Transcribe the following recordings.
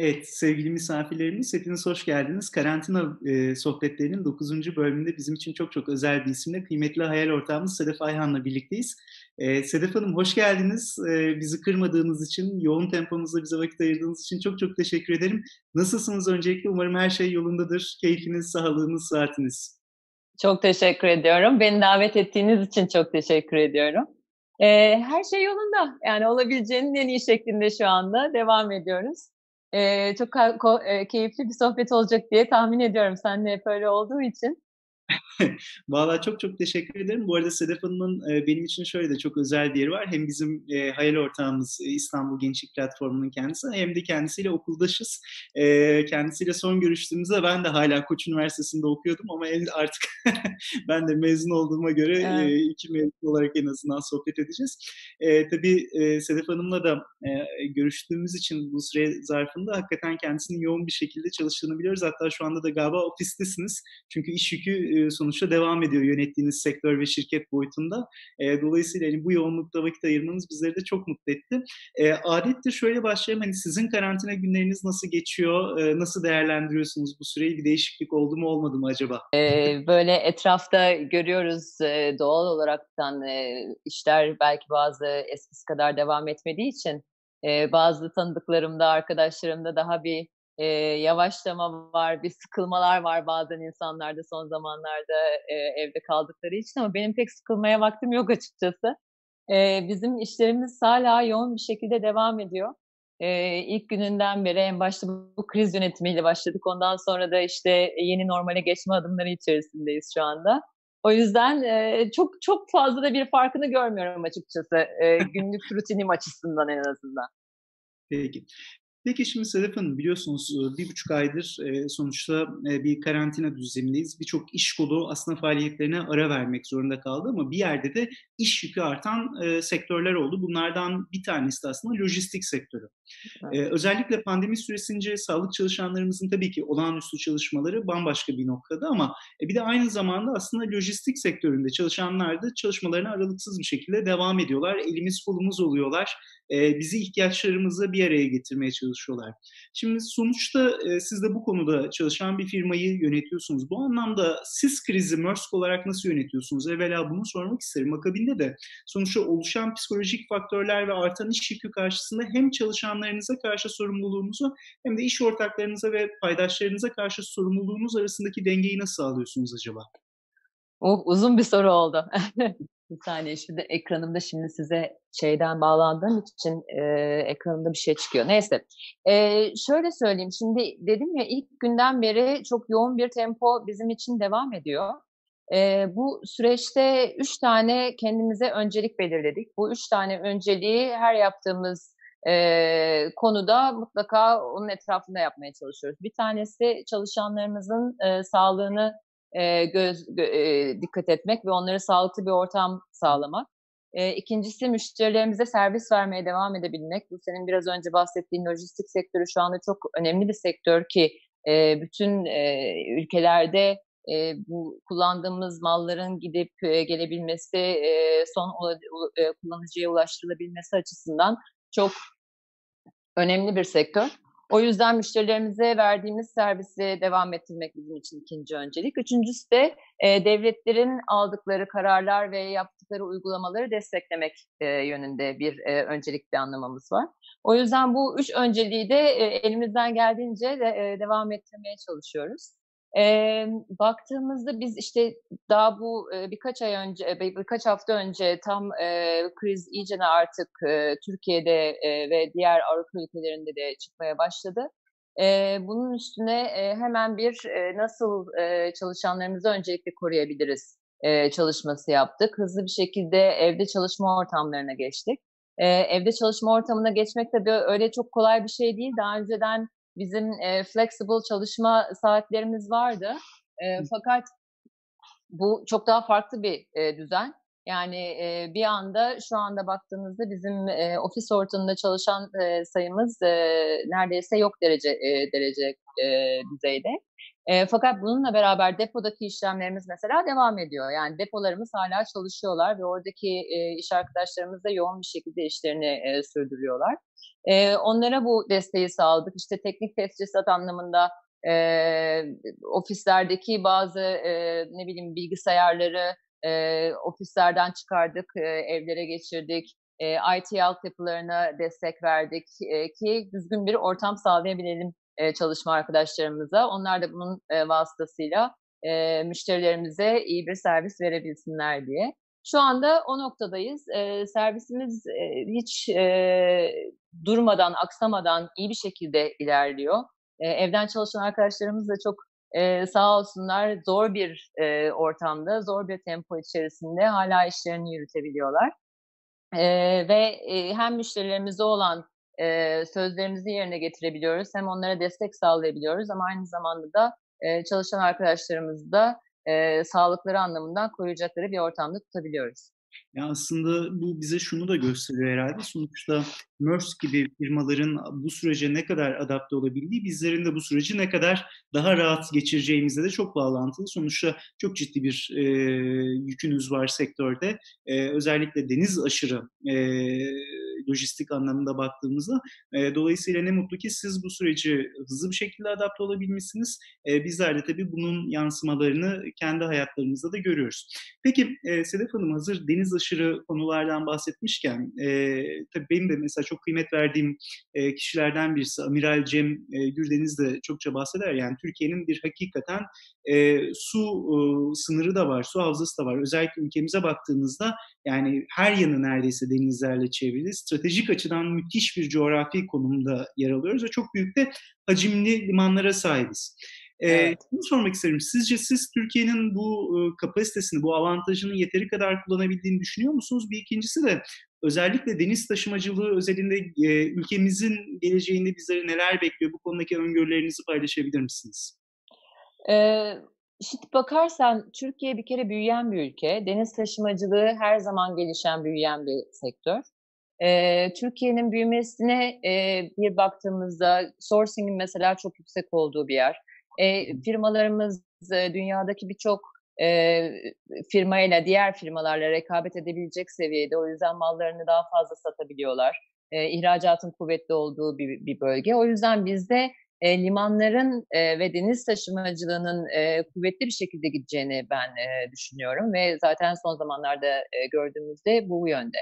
Evet, sevgili misafirlerimiz hepiniz hoş geldiniz. Karantina e, sohbetlerinin 9. bölümünde bizim için çok çok özel bir isimle kıymetli hayal ortağımız Sedef Ayhan'la birlikteyiz. E, Sedef Hanım hoş geldiniz. E, bizi kırmadığınız için, yoğun temponuzda bize vakit ayırdığınız için çok çok teşekkür ederim. Nasılsınız öncelikle? Umarım her şey yolundadır. Keyfiniz, sağlığınız, saatiniz. Çok teşekkür ediyorum. Beni davet ettiğiniz için çok teşekkür ediyorum. Ee, her şey yolunda. Yani olabileceğinin en iyi şeklinde şu anda devam ediyoruz. Ee, çok e, keyifli bir sohbet olacak diye tahmin ediyorum. Seninle hep öyle olduğu için. Valla çok çok teşekkür ederim. Bu arada Sedef Hanım'ın e, benim için şöyle de çok özel bir yeri var. Hem bizim e, hayal ortağımız e, İstanbul Gençlik Platformu'nun kendisi hem de kendisiyle okuldaşız. E, kendisiyle son görüştüğümüzde ben de hala Koç Üniversitesi'nde okuyordum ama artık ben de mezun olduğuma göre evet. e, iki mezun olarak en azından sohbet edeceğiz. E, tabii e, Sedef Hanım'la da e, görüştüğümüz için bu süre zarfında hakikaten kendisinin yoğun bir şekilde çalıştığını biliyoruz. Hatta şu anda da galiba ofistesiniz. Çünkü iş yükü e, sonuçta devam ediyor yönettiğiniz sektör ve şirket boyutunda. E, dolayısıyla hani bu yoğunlukta vakit ayırmanız bizleri de çok mutlu etti. E, şöyle başlayalım. Hani sizin karantina günleriniz nasıl geçiyor? E, nasıl değerlendiriyorsunuz bu süreyi? Bir değişiklik oldu mu olmadı mı acaba? E, böyle etrafta görüyoruz e, doğal olaraktan işler belki bazı eskisi kadar devam etmediği için bazı tanıdıklarımda, arkadaşlarımda daha bir e, yavaşlama var, bir sıkılmalar var bazen insanlarda son zamanlarda e, evde kaldıkları için ama benim pek sıkılmaya vaktim yok açıkçası. E, bizim işlerimiz hala yoğun bir şekilde devam ediyor. E, ilk gününden beri en başta bu kriz yönetimiyle başladık. Ondan sonra da işte yeni normale geçme adımları içerisindeyiz şu anda. O yüzden e, çok çok fazla da bir farkını görmüyorum açıkçası e, günlük rutinim açısından en azından. Peki. Peki şimdi Sedef Hanım biliyorsunuz bir buçuk aydır sonuçta bir karantina düzenindeyiz. Birçok iş kolu aslında faaliyetlerine ara vermek zorunda kaldı ama bir yerde de iş yükü artan sektörler oldu. Bunlardan bir tanesi de aslında lojistik sektörü. Evet. Özellikle pandemi süresince sağlık çalışanlarımızın tabii ki olağanüstü çalışmaları bambaşka bir noktada ama e, bir de aynı zamanda aslında lojistik sektöründe çalışanlar da çalışmalarına aralıksız bir şekilde devam ediyorlar. Elimiz kolumuz oluyorlar. Bizi ihtiyaçlarımızı bir araya getirmeye çalışıyorlar. Şimdi sonuçta e, siz de bu konuda çalışan bir firmayı yönetiyorsunuz. Bu anlamda siz krizi Maersk olarak nasıl yönetiyorsunuz? Evvela bunu sormak isterim. Akabinde de sonuçta oluşan psikolojik faktörler ve artan iş yükü karşısında hem çalışanlarınıza karşı sorumluluğunuzu hem de iş ortaklarınıza ve paydaşlarınıza karşı sorumluluğunuz arasındaki dengeyi nasıl sağlıyorsunuz acaba? Oh, uzun bir soru oldu. Bir saniye şimdi ekranımda şimdi size şeyden bağlandığım için e, ekranımda bir şey çıkıyor. Neyse. E, şöyle söyleyeyim. Şimdi dedim ya ilk günden beri çok yoğun bir tempo bizim için devam ediyor. E, bu süreçte üç tane kendimize öncelik belirledik. Bu üç tane önceliği her yaptığımız e, konuda mutlaka onun etrafında yapmaya çalışıyoruz. Bir tanesi çalışanlarımızın e, sağlığını e, göz gö, e, dikkat etmek ve onlara sağlıklı bir ortam sağlamak. E, ikincisi müşterilerimize servis vermeye devam edebilmek. Bu senin biraz önce bahsettiğin lojistik sektörü şu anda çok önemli bir sektör ki e, bütün e, ülkelerde e, bu kullandığımız malların gidip e, gelebilmesi, e, son e, kullanıcıya ulaştırılabilmesi açısından çok önemli bir sektör. O yüzden müşterilerimize verdiğimiz servisi devam ettirmek bizim için ikinci öncelik. Üçüncüsü de e, devletlerin aldıkları kararlar ve yaptıkları uygulamaları desteklemek e, yönünde bir e, öncelik planlamamız var. O yüzden bu üç önceliği de e, elimizden geldiğince de, e, devam ettirmeye çalışıyoruz. E, baktığımızda biz işte daha bu e, birkaç ay önce, e, birkaç hafta önce tam e, kriz iyice artık e, Türkiye'de e, ve diğer Avrupa ülkelerinde de çıkmaya başladı. E, bunun üstüne e, hemen bir e, nasıl e, çalışanlarımızı öncelikle koruyabiliriz e, çalışması yaptık. Hızlı bir şekilde evde çalışma ortamlarına geçtik. E, evde çalışma ortamına geçmek de öyle çok kolay bir şey değil. Daha önceden bizim e, flexible çalışma saatlerimiz vardı. E, fakat bu çok daha farklı bir e, düzen. Yani e, bir anda şu anda baktığınızda bizim e, ofis ortamında çalışan e, sayımız e, neredeyse yok derece e, derece e, düzeyde. E, fakat bununla beraber depodaki işlemlerimiz mesela devam ediyor. Yani depolarımız hala çalışıyorlar ve oradaki e, iş arkadaşlarımız da yoğun bir şekilde işlerini e, sürdürüyorlar. E, onlara bu desteği sağladık. İşte teknik tesisat anlamında e, ofislerdeki bazı e, ne bileyim bilgisayarları e, ofislerden çıkardık, e, evlere geçirdik. E, IT altyapılarına destek verdik e, ki düzgün bir ortam sağlayabilelim e, çalışma arkadaşlarımıza. Onlar da bunun e, vasıtasıyla e, müşterilerimize iyi bir servis verebilsinler diye. Şu anda o noktadayız. E, servisimiz e, hiç e, durmadan, aksamadan iyi bir şekilde ilerliyor. E, evden çalışan arkadaşlarımız da çok e, sağ olsunlar zor bir e, ortamda, zor bir tempo içerisinde hala işlerini yürütebiliyorlar. E, ve e, hem müşterilerimize olan e, sözlerimizi yerine getirebiliyoruz, hem onlara destek sağlayabiliyoruz ama aynı zamanda da e, çalışan arkadaşlarımızı da e, sağlıkları anlamından koruyacakları bir ortamda tutabiliyoruz. Ya aslında bu bize şunu da gösteriyor herhalde. Sonuçta MERS gibi firmaların bu sürece ne kadar adapte olabildiği, bizlerin de bu süreci ne kadar daha rahat geçireceğimizle de çok bağlantılı. Sonuçta çok ciddi bir e, yükünüz var sektörde. E, özellikle deniz aşırı e, lojistik anlamında baktığımızda. E, dolayısıyla ne mutlu ki siz bu süreci hızlı bir şekilde adapte olabilmişsiniz. E, bizler de tabii bunun yansımalarını kendi hayatlarımızda da görüyoruz. Peki e, Sedef Hanım hazır deniz aşırı konulardan bahsetmişken, e, tabii benim de mesela çok kıymet verdiğim e, kişilerden birisi Amiral Cem e, Gürdeniz de çokça bahseder. Yani Türkiye'nin bir hakikaten e, su e, sınırı da var, su havzası da var. Özellikle ülkemize baktığımızda yani her yanı neredeyse denizlerle çevrili. Stratejik açıdan müthiş bir coğrafi konumda yer alıyoruz ve çok büyük de hacimli limanlara sahibiz. Evet. Ee, sormak isterim. Sizce siz Türkiye'nin bu e, kapasitesini, bu avantajını yeteri kadar kullanabildiğini düşünüyor musunuz? Bir ikincisi de özellikle deniz taşımacılığı özelinde e, ülkemizin geleceğinde bizleri neler bekliyor? Bu konudaki öngörülerinizi paylaşabilir misiniz? Ee, Şimdi bakarsan Türkiye bir kere büyüyen bir ülke. Deniz taşımacılığı her zaman gelişen, büyüyen bir sektör. Ee, Türkiye'nin büyümesine e, bir baktığımızda sourcing'in mesela çok yüksek olduğu bir yer. E, firmalarımız e, dünyadaki birçok e, firmayla, diğer firmalarla rekabet edebilecek seviyede. O yüzden mallarını daha fazla satabiliyorlar. E, ihracatın kuvvetli olduğu bir, bir bölge. O yüzden bizde e, limanların e, ve deniz taşımacılığının e, kuvvetli bir şekilde gideceğini ben e, düşünüyorum ve zaten son zamanlarda e, gördüğümüzde bu yönde.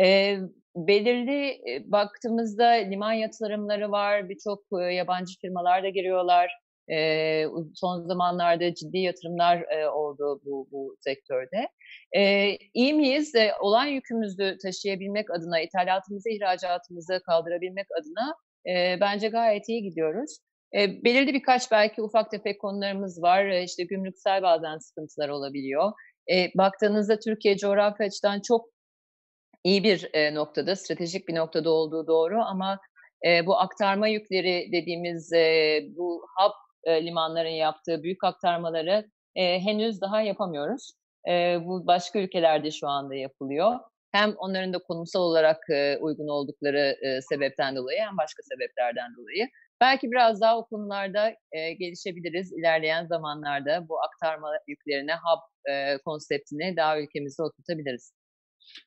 E, belirli e, baktığımızda liman yatırımları var, birçok e, yabancı firmalar da giriyorlar. E, son zamanlarda ciddi yatırımlar e, oldu bu, bu sektörde. E, iyi miyiz? E, olan yükümüzü taşıyabilmek adına, ithalatımızı, ihracatımızı kaldırabilmek adına e, bence gayet iyi gidiyoruz. E, belirli birkaç belki ufak tefek konularımız var. E, işte gümrüksel bazen sıkıntılar olabiliyor. E, baktığınızda Türkiye coğrafi açıdan çok iyi bir e, noktada, stratejik bir noktada olduğu doğru ama e, bu aktarma yükleri dediğimiz e, bu hub e, limanların yaptığı büyük aktarmaları e, henüz daha yapamıyoruz. E, bu başka ülkelerde şu anda yapılıyor hem onların da konumsal olarak e, uygun oldukları e, sebepten dolayı hem başka sebeplerden dolayı. Belki biraz daha o konularda e, gelişebiliriz ilerleyen zamanlarda bu aktarma yüklerine hub e, konseptini daha ülkemizde oturtabiliriz.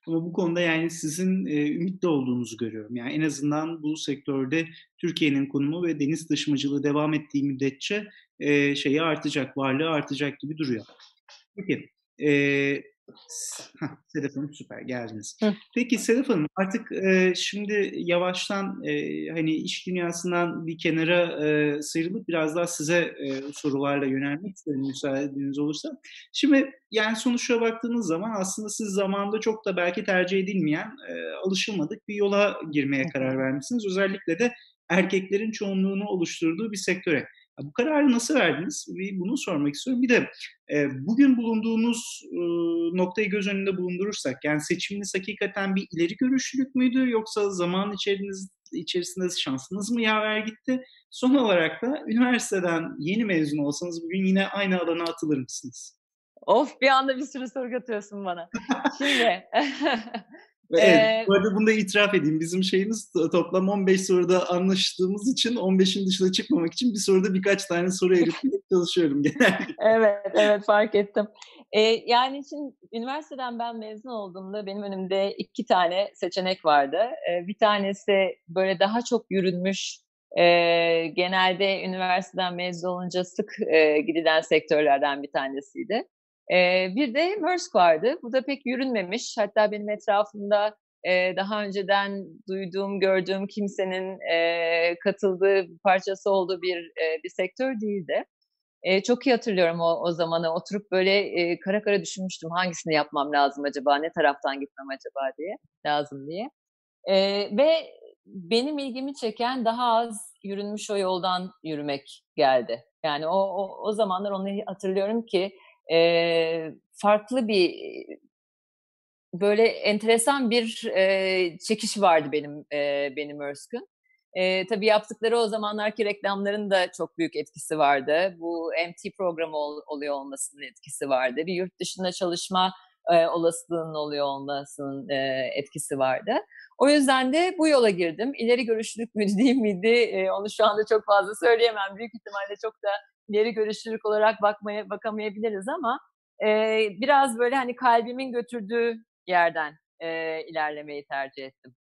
Ama bu konuda yani sizin e, ümitli olduğunuzu görüyorum. Yani en azından bu sektörde Türkiye'nin konumu ve deniz taşımacılığı devam ettiği müddetçe e, şeyi artacak, varlığı artacak gibi duruyor. Peki, e, Sedef Hanım süper geldiniz. Hı. Peki Sedef Hanım artık e, şimdi yavaştan e, hani iş dünyasından bir kenara e, sıyrılıp biraz daha size e, sorularla yönelmek isterim müsaadeniz olursa. Şimdi yani sonuçta baktığınız zaman aslında siz zamanında çok da belki tercih edilmeyen e, alışılmadık bir yola girmeye karar vermişsiniz. Özellikle de erkeklerin çoğunluğunu oluşturduğu bir sektöre. Bu kararı nasıl verdiniz? Bir bunu sormak istiyorum. Bir de e, bugün bulunduğunuz e, noktayı göz önünde bulundurursak, yani seçiminiz hakikaten bir ileri görüşlülük müydü yoksa zaman içeriniz, içerisinde şansınız mı yaver gitti? Son olarak da üniversiteden yeni mezun olsanız bugün yine aynı alana atılır mısınız? Of bir anda bir sürü soru götürüyorsun bana. Şimdi Evet, ee, bu arada bunu da itiraf edeyim. Bizim şeyimiz toplam 15 soruda anlaştığımız için 15'in dışına çıkmamak için bir soruda birkaç tane soru eritmeye çalışıyorum genellikle. evet, evet fark ettim. Ee, yani şimdi üniversiteden ben mezun olduğumda benim önümde iki tane seçenek vardı. Ee, bir tanesi böyle daha çok yürünmüş, e, genelde üniversiteden mezun olunca sık e, gidilen sektörlerden bir tanesiydi. E, bir de Maersk vardı. Bu da pek yürünmemiş. Hatta benim etrafımda e, daha önceden duyduğum, gördüğüm kimsenin e, katıldığı parçası olduğu bir e, bir sektör değildi. E, çok iyi hatırlıyorum o, o zamanı. Oturup böyle e, kara kara düşünmüştüm hangisini yapmam lazım acaba, ne taraftan gitmem acaba diye, lazım diye. E, ve benim ilgimi çeken daha az yürünmüş o yoldan yürümek geldi. Yani o, o, o zamanlar onu hatırlıyorum ki e, farklı bir böyle enteresan bir e, çekiş vardı benim e, benim Erskün. E, tabii yaptıkları o zamanlarki reklamların da çok büyük etkisi vardı. Bu MT programı ol, oluyor olmasının etkisi vardı. Bir yurt dışında çalışma e, olasılığının oluyor olmasının e, etkisi vardı. O yüzden de bu yola girdim. İleri görüşlülük müydü değil miydi? E, onu şu anda çok fazla söyleyemem. Büyük ihtimalle çok da ileri görüşlülük olarak bakmaya bakamayabiliriz ama e, biraz böyle hani kalbimin götürdüğü yerden e, ilerlemeyi tercih ettim.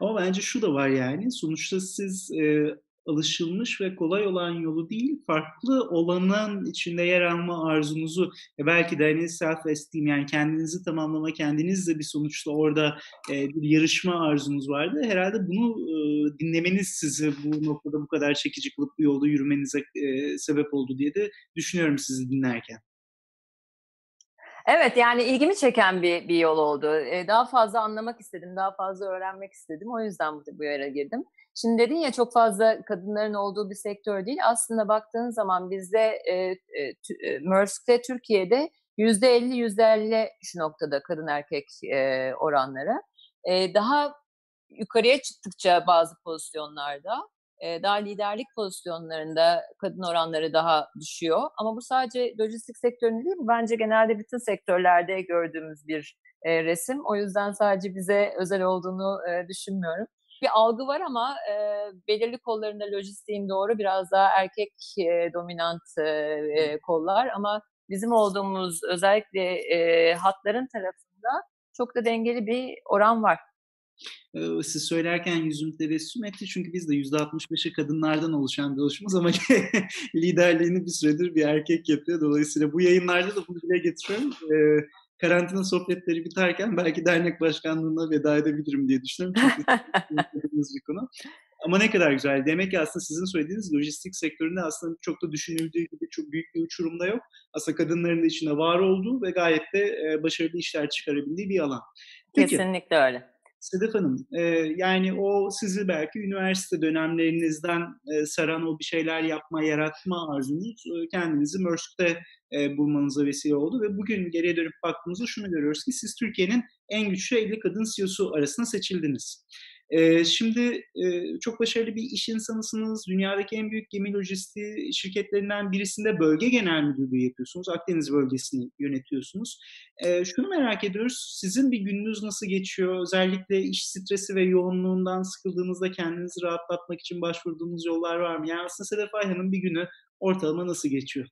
Ama bence şu da var yani sonuçta siz e, alışılmış ve kolay olan yolu değil, farklı olanın içinde yer alma arzunuzu e belki de hani self-esteem yani kendinizi tamamlama, kendinizle bir sonuçta orada e, bir yarışma arzunuz vardı. Herhalde bunu e, dinlemeniz sizi bu noktada bu kadar çekici kılıp bu yolda yürümenize e, sebep oldu diye de düşünüyorum sizi dinlerken. Evet yani ilgimi çeken bir, bir yol oldu. Ee, daha fazla anlamak istedim, daha fazla öğrenmek istedim. O yüzden bu, bu yere girdim. Şimdi dedin ya çok fazla kadınların olduğu bir sektör değil. Aslında baktığın zaman bizde e, e, e Maersk'te Türkiye'de yüzde elli yüzde elli şu noktada kadın erkek e, oranları. E, daha yukarıya çıktıkça bazı pozisyonlarda e, daha liderlik pozisyonlarında kadın oranları daha düşüyor. Ama bu sadece lojistik sektöründe değil, bu bence genelde bütün sektörlerde gördüğümüz bir e, resim. O yüzden sadece bize özel olduğunu e, düşünmüyorum bir algı var ama e, belirli kollarında lojistiğin doğru biraz daha erkek e, dominant e, kollar ama bizim olduğumuz özellikle e, hatların tarafında çok da dengeli bir oran var. Siz söylerken yüzüm tebessüm etti çünkü biz de %65'i kadınlardan oluşan bir oluşumuz ama liderliğini bir süredir bir erkek yapıyor. Dolayısıyla bu yayınlarda da bunu dile getiriyorum karantina sohbetleri biterken belki dernek başkanlığına veda edebilirim diye düşünüyorum. Çünkü bir konu. Ama ne kadar güzel. Demek ki aslında sizin söylediğiniz lojistik sektöründe aslında çok da düşünüldüğü gibi çok büyük bir uçurumda yok. Aslında kadınların da içinde var olduğu ve gayet de başarılı işler çıkarabildiği bir alan. Peki, Kesinlikle öyle. Sedef Hanım, e, yani o sizi belki üniversite dönemlerinizden e, saran o bir şeyler yapma, yaratma arzunuz e, kendinizi Mersk'te e, bulmanıza vesile oldu ve bugün geriye dönüp baktığımızda şunu görüyoruz ki siz Türkiye'nin en güçlü 50 kadın CEO'su arasında seçildiniz. E, şimdi e, çok başarılı bir iş insanısınız. Dünyadaki en büyük gemi lojistiği şirketlerinden birisinde bölge genel müdürlüğü yapıyorsunuz. Akdeniz bölgesini yönetiyorsunuz. E, şunu merak ediyoruz. Sizin bir gününüz nasıl geçiyor? Özellikle iş stresi ve yoğunluğundan sıkıldığınızda kendinizi rahatlatmak için başvurduğunuz yollar var mı? Yani aslında Sedef Ayhan'ın bir günü ortalama nasıl geçiyor?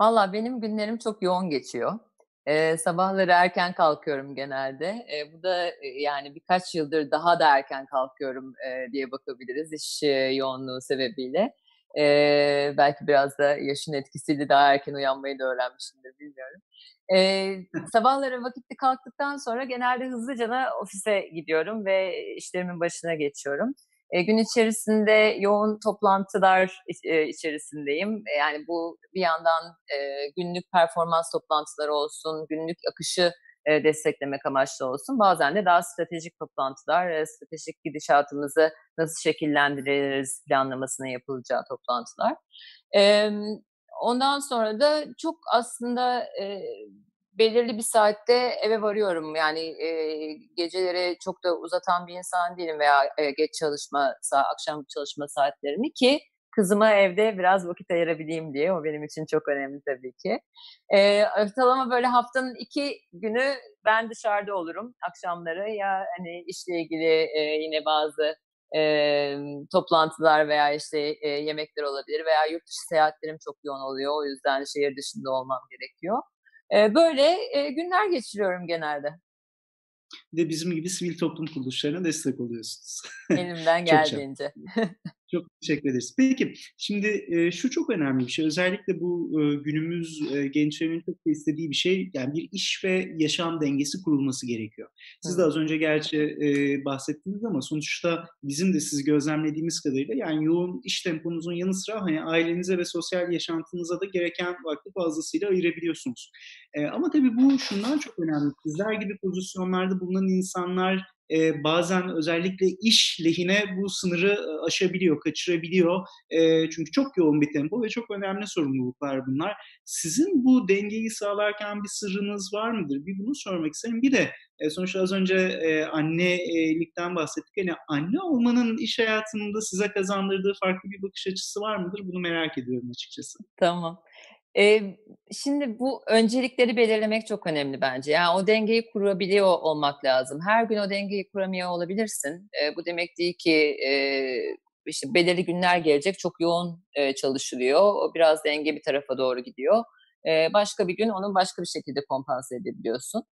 Valla benim günlerim çok yoğun geçiyor. Ee, sabahları erken kalkıyorum genelde. Ee, bu da yani birkaç yıldır daha da erken kalkıyorum e, diye bakabiliriz iş e, yoğunluğu sebebiyle. Ee, belki biraz da yaşın etkisiyle daha erken uyanmayı da öğrenmişimdir bilmiyorum. Ee, sabahları vakitli kalktıktan sonra genelde hızlıca da ofise gidiyorum ve işlerimin başına geçiyorum. E, gün içerisinde yoğun toplantılar e, içerisindeyim. E, yani bu bir yandan günlük performans toplantıları olsun, günlük akışı desteklemek amaçlı olsun. Bazen de daha stratejik toplantılar, stratejik gidişatımızı nasıl şekillendiririz planlamasının yapılacağı toplantılar. Ondan sonra da çok aslında belirli bir saatte eve varıyorum. Yani e, geceleri çok da uzatan bir insan değilim veya e, geç çalışma, akşam çalışma saatlerimi ki kızıma evde biraz vakit ayırabileyim diye. O benim için çok önemli tabii ki. E, ortalama böyle haftanın iki günü ben dışarıda olurum akşamları. Ya hani işle ilgili e, yine bazı e, toplantılar veya işte e, yemekler olabilir veya yurt dışı seyahatlerim çok yoğun oluyor. O yüzden şehir dışında olmam gerekiyor. Böyle günler geçiriyorum genelde. Ve bizim gibi sivil toplum kuruluşlarına destek oluyorsunuz. Elimden geldiğince. Çok teşekkür ederiz. Peki, şimdi e, şu çok önemli bir şey. Özellikle bu e, günümüz e, gençlerinin çok istediği bir şey. Yani bir iş ve yaşam dengesi kurulması gerekiyor. Siz de az önce gerçi e, bahsettiniz ama sonuçta bizim de siz gözlemlediğimiz kadarıyla yani yoğun iş temponuzun yanı sıra hani ailenize ve sosyal yaşantınıza da gereken vakti fazlasıyla ayırabiliyorsunuz. E, ama tabii bu şundan çok önemli. Sizler gibi pozisyonlarda bulunan insanlar e, bazen özellikle iş lehine bu sınırı aşabiliyor, kaçırabiliyor. E, çünkü çok yoğun bir tempo ve çok önemli sorumluluklar bunlar. Sizin bu dengeyi sağlarken bir sırrınız var mıdır? Bir bunu sormak isterim. Bir de e, sonuçta az önce e, annelikten bahsettik. Yani anne olmanın iş hayatında size kazandırdığı farklı bir bakış açısı var mıdır? Bunu merak ediyorum açıkçası. Tamam. Eee, şimdi bu öncelikleri belirlemek çok önemli bence. Yani o dengeyi kurabiliyor olmak lazım. Her gün o dengeyi kuramıyor olabilirsin. Eee, bu demek değil ki, eee, işte belirli günler gelecek, çok yoğun, eee, çalışılıyor. O biraz denge bir tarafa doğru gidiyor. Eee, başka bir gün onu başka bir şekilde kompanse edebiliyorsun.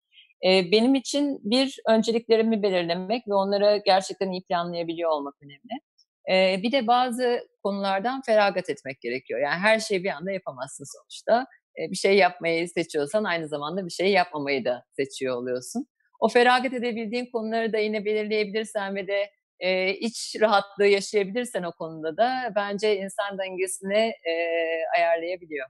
Eee, benim için bir, önceliklerimi belirlemek ve onları gerçekten iyi planlayabiliyor olmak önemli. Eee, bir de bazı konulardan feragat etmek gerekiyor. Yani her şeyi bir anda yapamazsın sonuçta. Eee, bir şey yapmayı seçiyorsan aynı zamanda bir şey yapmamayı da seçiyor oluyorsun. O feragat edebildiğin konuları da yine belirleyebilirsen ve de eee, iç rahatlığı yaşayabilirsen o konuda da bence insan dengesini eee, ayarlayabiliyor.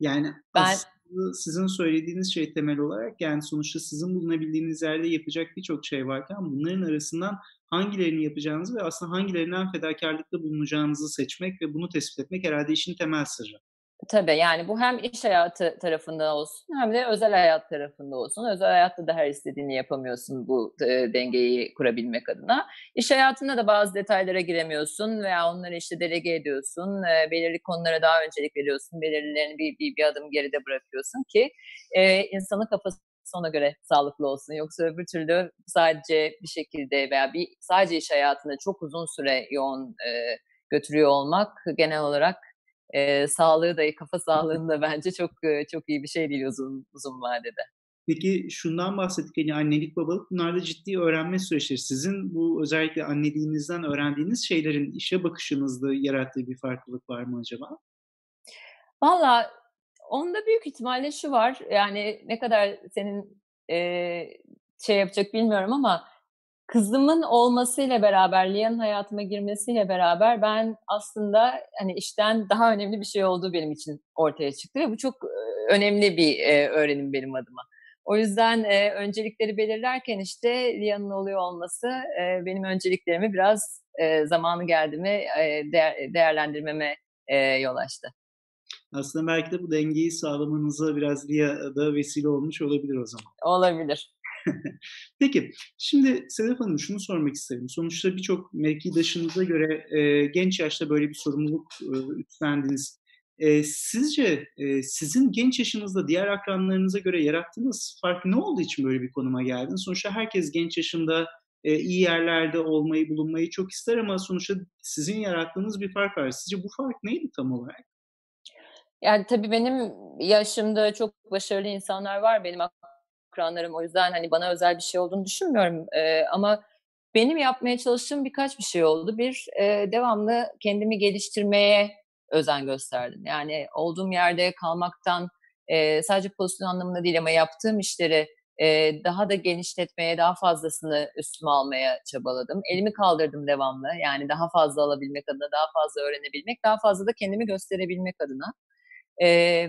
Yani ben, aslında sizin söylediğiniz şey temel olarak yani sonuçta sizin bulunabildiğiniz yerde yapacak birçok şey varken bunların arasından hangilerini yapacağınızı ve aslında hangilerinden fedakarlıkta bulunacağınızı seçmek ve bunu tespit etmek herhalde işin temel sırrı. Tabii yani bu hem iş hayatı tarafında olsun hem de özel hayat tarafında olsun. Özel hayatta da her istediğini yapamıyorsun bu e, dengeyi kurabilmek adına. İş hayatında da bazı detaylara giremiyorsun veya onları işte delege ediyorsun. E, belirli konulara daha öncelik veriyorsun. Belirlilerini bir, bir, bir adım geride bırakıyorsun ki e, insanın kafası ona göre sağlıklı olsun. Yoksa öbür türlü sadece bir şekilde veya bir sadece iş hayatında çok uzun süre yoğun e, götürüyor olmak genel olarak e, sağlığı da kafa sağlığını da bence çok e, çok iyi bir şey değil uzun uzun vadede. Peki şundan bahsettik hani annelik babalık bunlar da ciddi öğrenme süreçleri. Sizin bu özellikle anneliğinizden öğrendiğiniz şeylerin işe bakışınızda yarattığı bir farklılık var mı acaba? Valla onda büyük ihtimalle şu var yani ne kadar senin e, şey yapacak bilmiyorum ama Kızımın olmasıyla beraber, Lia'nın hayatıma girmesiyle beraber ben aslında hani işten daha önemli bir şey olduğu benim için ortaya çıktı ve bu çok önemli bir e, öğrenim benim adıma. O yüzden e, öncelikleri belirlerken işte Lia'nın oluyor olması e, benim önceliklerimi biraz e, zamanı geldi mi e, değer, değerlendirmeme e, yol açtı. Aslında belki de bu dengeyi sağlamanıza biraz Lia'da vesile olmuş olabilir o zaman. Olabilir. Peki, şimdi Sedef Hanım şunu sormak isterim. Sonuçta birçok mevkidaşınıza göre e, genç yaşta böyle bir sorumluluk e, üstlendiniz. E, sizce e, sizin genç yaşınızda diğer akranlarınıza göre yarattığınız fark ne olduğu için böyle bir konuma geldiniz? Sonuçta herkes genç yaşında e, iyi yerlerde olmayı, bulunmayı çok ister ama sonuçta sizin yarattığınız bir fark var. Sizce bu fark neydi tam olarak? Yani tabii benim yaşımda çok başarılı insanlar var. Benim akranlarım. O yüzden hani bana özel bir şey olduğunu düşünmüyorum. E, ama benim yapmaya çalıştığım birkaç bir şey oldu. Bir, e, devamlı kendimi geliştirmeye özen gösterdim. Yani olduğum yerde kalmaktan e, sadece pozisyon anlamında değil ama yaptığım işleri e, daha da genişletmeye, daha fazlasını üstüme almaya çabaladım. Elimi kaldırdım devamlı. Yani daha fazla alabilmek adına, daha fazla öğrenebilmek, daha fazla da kendimi gösterebilmek adına. E,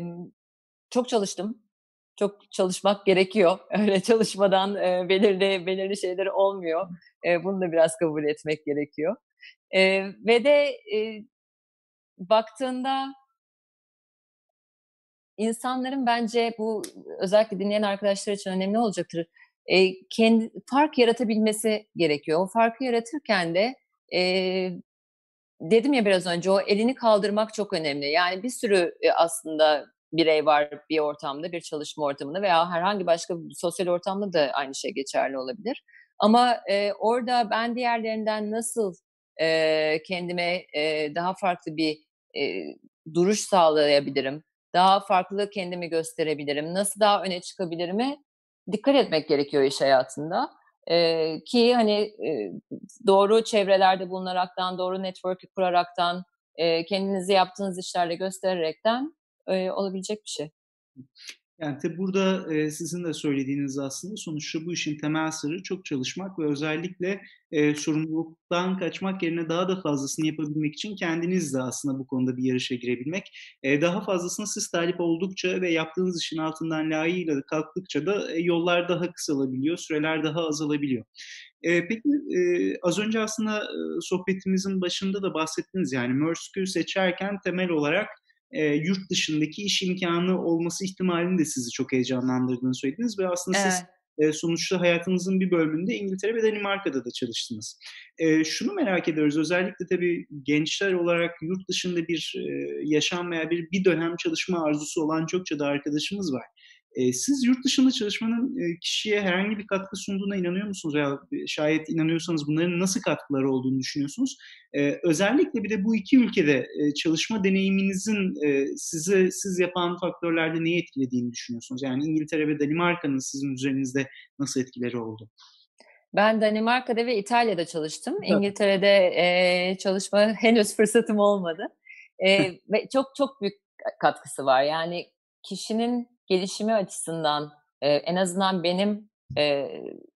çok çalıştım çok çalışmak gerekiyor. Öyle çalışmadan e, belirli belirli şeyler olmuyor. E, bunu da biraz kabul etmek gerekiyor. E, ve de e, baktığında insanların bence bu özellikle dinleyen arkadaşlar için önemli olacaktır. E, kendi fark yaratabilmesi gerekiyor. O farkı yaratırken de e, dedim ya biraz önce o elini kaldırmak çok önemli. Yani bir sürü e, aslında birey var bir ortamda, bir çalışma ortamında veya herhangi başka sosyal ortamda da aynı şey geçerli olabilir. Ama e, orada ben diğerlerinden nasıl e, kendime e, daha farklı bir e, duruş sağlayabilirim, daha farklı kendimi gösterebilirim, nasıl daha öne çıkabilirime dikkat etmek gerekiyor iş hayatında. Ee, ki hani e, doğru çevrelerde bulunaraktan, doğru network'ü kuraraktan, e, kendinizi yaptığınız işlerle göstererekten e, olabilecek bir şey. Yani tabii burada e, sizin de söylediğiniz aslında sonuçta bu işin temel sırrı çok çalışmak ve özellikle e, sorumluluktan kaçmak yerine daha da fazlasını yapabilmek için kendiniz de aslında bu konuda bir yarışa girebilmek. E, daha fazlasını siz talip oldukça ve yaptığınız işin altından layığıyla kalktıkça da e, yollar daha kısalabiliyor, süreler daha azalabiliyor. E, peki e, az önce aslında e, sohbetimizin başında da bahsettiniz yani Merskü seçerken temel olarak e, yurt dışındaki iş imkanı olması ihtimalini de sizi çok heyecanlandırdığını söylediniz ve aslında evet. siz e, sonuçta hayatınızın bir bölümünde İngiltere ve Danimarka'da da çalıştınız. E, şunu merak ediyoruz özellikle tabii gençler olarak yurt dışında bir e, yaşam veya bir bir dönem çalışma arzusu olan çokça da arkadaşımız var. E, siz yurt dışında çalışmanın e, kişiye herhangi bir katkı sunduğuna inanıyor musunuz? Ya şayet inanıyorsanız bunların nasıl katkıları olduğunu düşünüyorsunuz? E, özellikle bir de bu iki ülkede e, çalışma deneyiminizin e, sizi siz yapan faktörlerde neyi etkilediğini düşünüyorsunuz? Yani İngiltere ve Danimarka'nın sizin üzerinizde nasıl etkileri oldu? Ben Danimarka'da ve İtalya'da çalıştım. Evet. İngiltere'de e, çalışma henüz fırsatım olmadı. E, ve çok çok büyük katkısı var. Yani kişinin gelişimi açısından e, en azından benim e,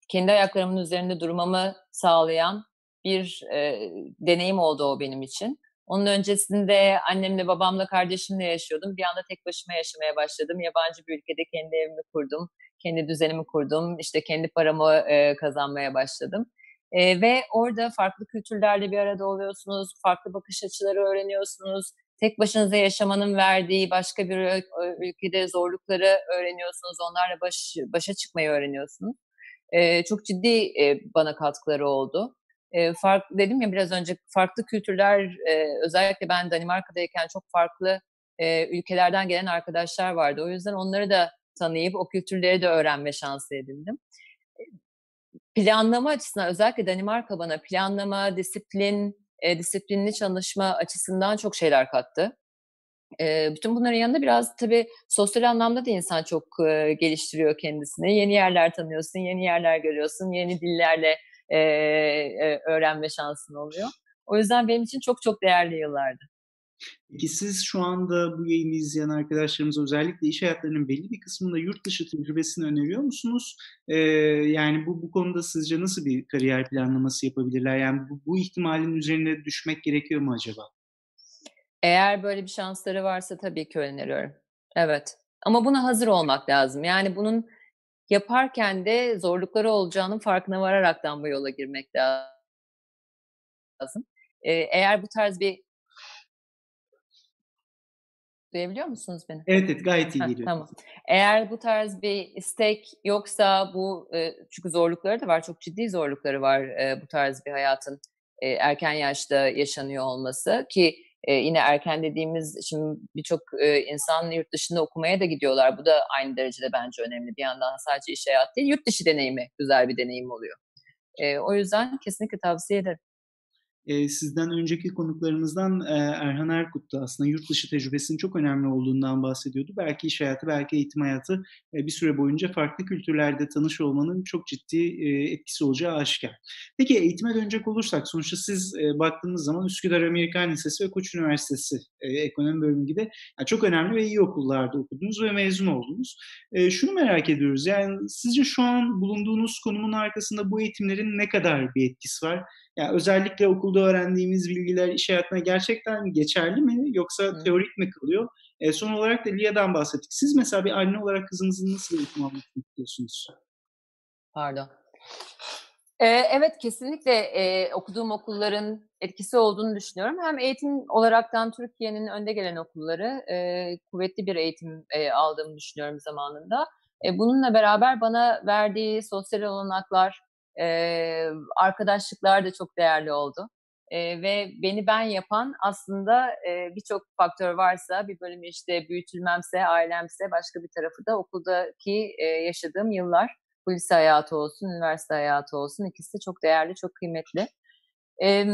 kendi ayaklarımın üzerinde durmamı sağlayan bir e, deneyim oldu o benim için. Onun öncesinde annemle, babamla, kardeşimle yaşıyordum. Bir anda tek başıma yaşamaya başladım. Yabancı bir ülkede kendi evimi kurdum, kendi düzenimi kurdum, işte kendi paramı e, kazanmaya başladım. E, ve orada farklı kültürlerle bir arada oluyorsunuz, farklı bakış açıları öğreniyorsunuz, tek başınıza yaşamanın verdiği başka bir ülkede zorlukları öğreniyorsunuz. Onlarla baş, başa çıkmayı öğreniyorsunuz. E, çok ciddi e, bana katkıları oldu. E, fark, dedim ya biraz önce farklı kültürler, e, özellikle ben Danimarka'dayken çok farklı e, ülkelerden gelen arkadaşlar vardı. O yüzden onları da tanıyıp o kültürleri de öğrenme şansı edindim. Planlama açısından özellikle Danimarka bana planlama, disiplin, e, disiplinli çalışma açısından çok şeyler kattı. E, bütün bunların yanında biraz tabii sosyal anlamda da insan çok e, geliştiriyor kendisini. Yeni yerler tanıyorsun, yeni yerler görüyorsun, yeni dillerle e, e, öğrenme şansın oluyor. O yüzden benim için çok çok değerli yıllardı. Peki siz şu anda bu yayını izleyen arkadaşlarımız özellikle iş hayatlarının belli bir kısmında yurt dışı tecrübesini öneriyor musunuz? Ee, yani bu, bu konuda sizce nasıl bir kariyer planlaması yapabilirler? Yani bu, bu ihtimalin üzerine düşmek gerekiyor mu acaba? Eğer böyle bir şansları varsa tabii ki öneriyorum. Evet. Ama buna hazır olmak lazım. Yani bunun yaparken de zorlukları olacağının farkına vararaktan bu yola girmek lazım. Ee, eğer bu tarz bir Duyabiliyor musunuz beni? Evet, evet gayet iyi geliyor. tamam. Eğer bu tarz bir istek yoksa bu e, çünkü zorlukları da var, çok ciddi zorlukları var e, bu tarz bir hayatın e, erken yaşta yaşanıyor olması ki e, yine erken dediğimiz şimdi birçok e, insan yurt dışında okumaya da gidiyorlar. Bu da aynı derecede bence önemli. Bir yandan sadece iş hayatı değil, yurt dışı deneyimi güzel bir deneyim oluyor. E, o yüzden kesinlikle tavsiye ederim e, sizden önceki konuklarımızdan e, Erhan Erkut da aslında yurt dışı tecrübesinin çok önemli olduğundan bahsediyordu. Belki iş hayatı, belki eğitim hayatı e, bir süre boyunca farklı kültürlerde tanış olmanın çok ciddi e, etkisi olacağı aşikar. Peki eğitime dönecek olursak sonuçta siz e, baktığınız zaman Üsküdar Amerikan Lisesi ve Koç Üniversitesi ekonomi bölümü gibi yani çok önemli ve iyi okullarda okudunuz ve mezun oldunuz. Şunu merak ediyoruz yani sizce şu an bulunduğunuz konumun arkasında bu eğitimlerin ne kadar bir etkisi var? Yani özellikle okulda öğrendiğimiz bilgiler iş hayatına gerçekten geçerli mi yoksa Hı. teorik mi kalıyor? E, son olarak da Lia'dan bahsettik. Siz mesela bir anne olarak kızınızın nasıl eğitim almak istiyorsunuz? Pardon. Ee, evet kesinlikle e, okuduğum okulların etkisi olduğunu düşünüyorum. Hem eğitim olaraktan Türkiye'nin önde gelen okulları e, kuvvetli bir eğitim e, aldığımı düşünüyorum zamanında. E, bununla beraber bana verdiği sosyal olanaklar, e, arkadaşlıklar da çok değerli oldu. e, ve beni ben yapan aslında e, birçok faktör varsa bir bölümü işte büyütülmemse, ailemse başka bir tarafı da okuldaki e, yaşadığım yıllar. Polis hayatı olsun, üniversite hayatı olsun ikisi de çok değerli, çok kıymetli. E,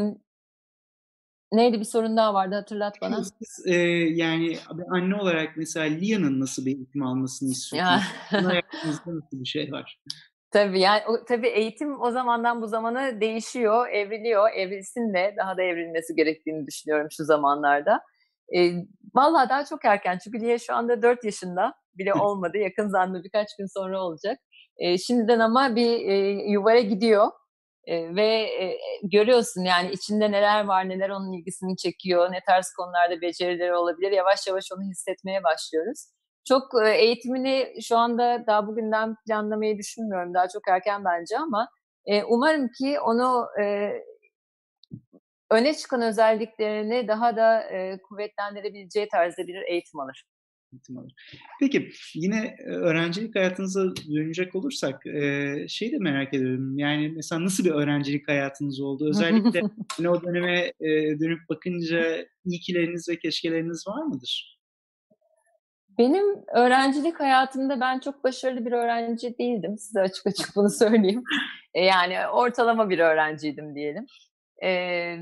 neydi bir sorun daha vardı hatırlat bana. Siz, e, yani anne olarak mesela Lia'nın nasıl bir eğitim almasını istiyorsunuz? hayatınızda nasıl bir şey var? Tabii yani o, tabii eğitim o zamandan bu zamana değişiyor, evriliyor. Evrilsin de daha da evrilmesi gerektiğini düşünüyorum şu zamanlarda. E, vallahi daha çok erken çünkü Lia şu anda 4 yaşında bile olmadı. Yakın zamanda birkaç gün sonra olacak. E, şimdiden ama bir e, yuvaya gidiyor. E, ve e, görüyorsun yani içinde neler var, neler onun ilgisini çekiyor, ne tarz konularda becerileri olabilir. Yavaş yavaş onu hissetmeye başlıyoruz. Çok e, eğitimini şu anda daha bugünden planlamayı düşünmüyorum. Daha çok erken bence ama e, umarım ki onu e, öne çıkan özelliklerini daha da e, kuvvetlendirebileceği tarzda bir eğitim alır. Eğitim alır. Peki yine öğrencilik hayatınıza dönecek olursak e, şey de merak ediyorum. Yani mesela nasıl bir öğrencilik hayatınız oldu? Özellikle yine o döneme e, dönüp bakınca iyikileriniz ve keşkeleriniz var mıdır? Benim öğrencilik hayatımda ben çok başarılı bir öğrenci değildim. Size açık açık bunu söyleyeyim. E, yani ortalama bir öğrenciydim diyelim. Ee,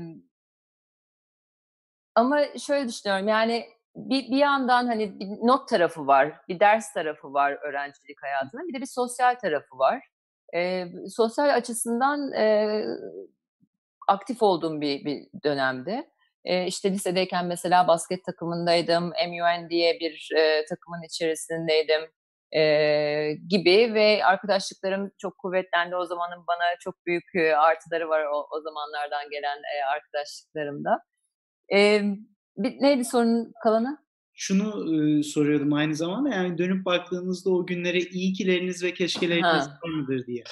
ama şöyle düşünüyorum yani bir, bir yandan hani bir not tarafı var, bir ders tarafı var öğrencilik hayatında, bir de bir sosyal tarafı var. Ee, sosyal açısından e, aktif olduğum bir, bir dönemdi. E, işte lisedeyken mesela basket takımındaydım, MUN diye bir e, takımın içerisindeydim e, gibi ve arkadaşlıklarım çok kuvvetlendi. O zamanın bana çok büyük e, artıları var o, o zamanlardan gelen e, arkadaşlıklarımda. E, bir, neydi sorunun kalanı? Şunu e, soruyordum aynı zamanda yani dönüp baktığınızda o günlere iyi kileriniz ve keşkeleriniz var mıdır diye.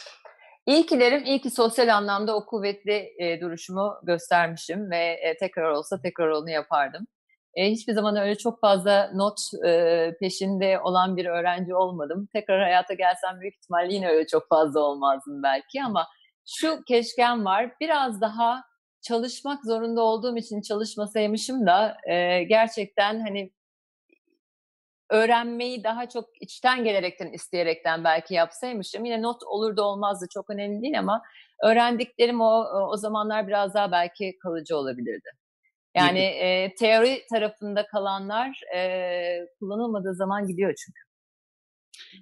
İyi kilerim, iyi ki sosyal anlamda o kuvvetli e, duruşumu göstermişim ve e, tekrar olsa tekrar onu yapardım. E, hiçbir zaman öyle çok fazla not e, peşinde olan bir öğrenci olmadım. Tekrar hayata gelsem büyük ihtimalle yine öyle çok fazla olmazdım belki ama şu keşkem var. Biraz daha çalışmak zorunda olduğum için çalışmasaymışım da e, gerçekten hani öğrenmeyi daha çok içten gelerekten, isteyerekten belki yapsaymışım. Yine not olur da olmazdı çok önemli değil ama öğrendiklerim o, o zamanlar biraz daha belki kalıcı olabilirdi. Yani e, teori tarafında kalanlar e, kullanılmadığı zaman gidiyor çünkü.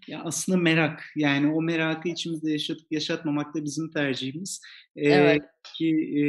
Ya aslında merak yani o merakı içimizde yaşatıp yaşatmamak da bizim tercihimiz. Ee, evet. Ki e,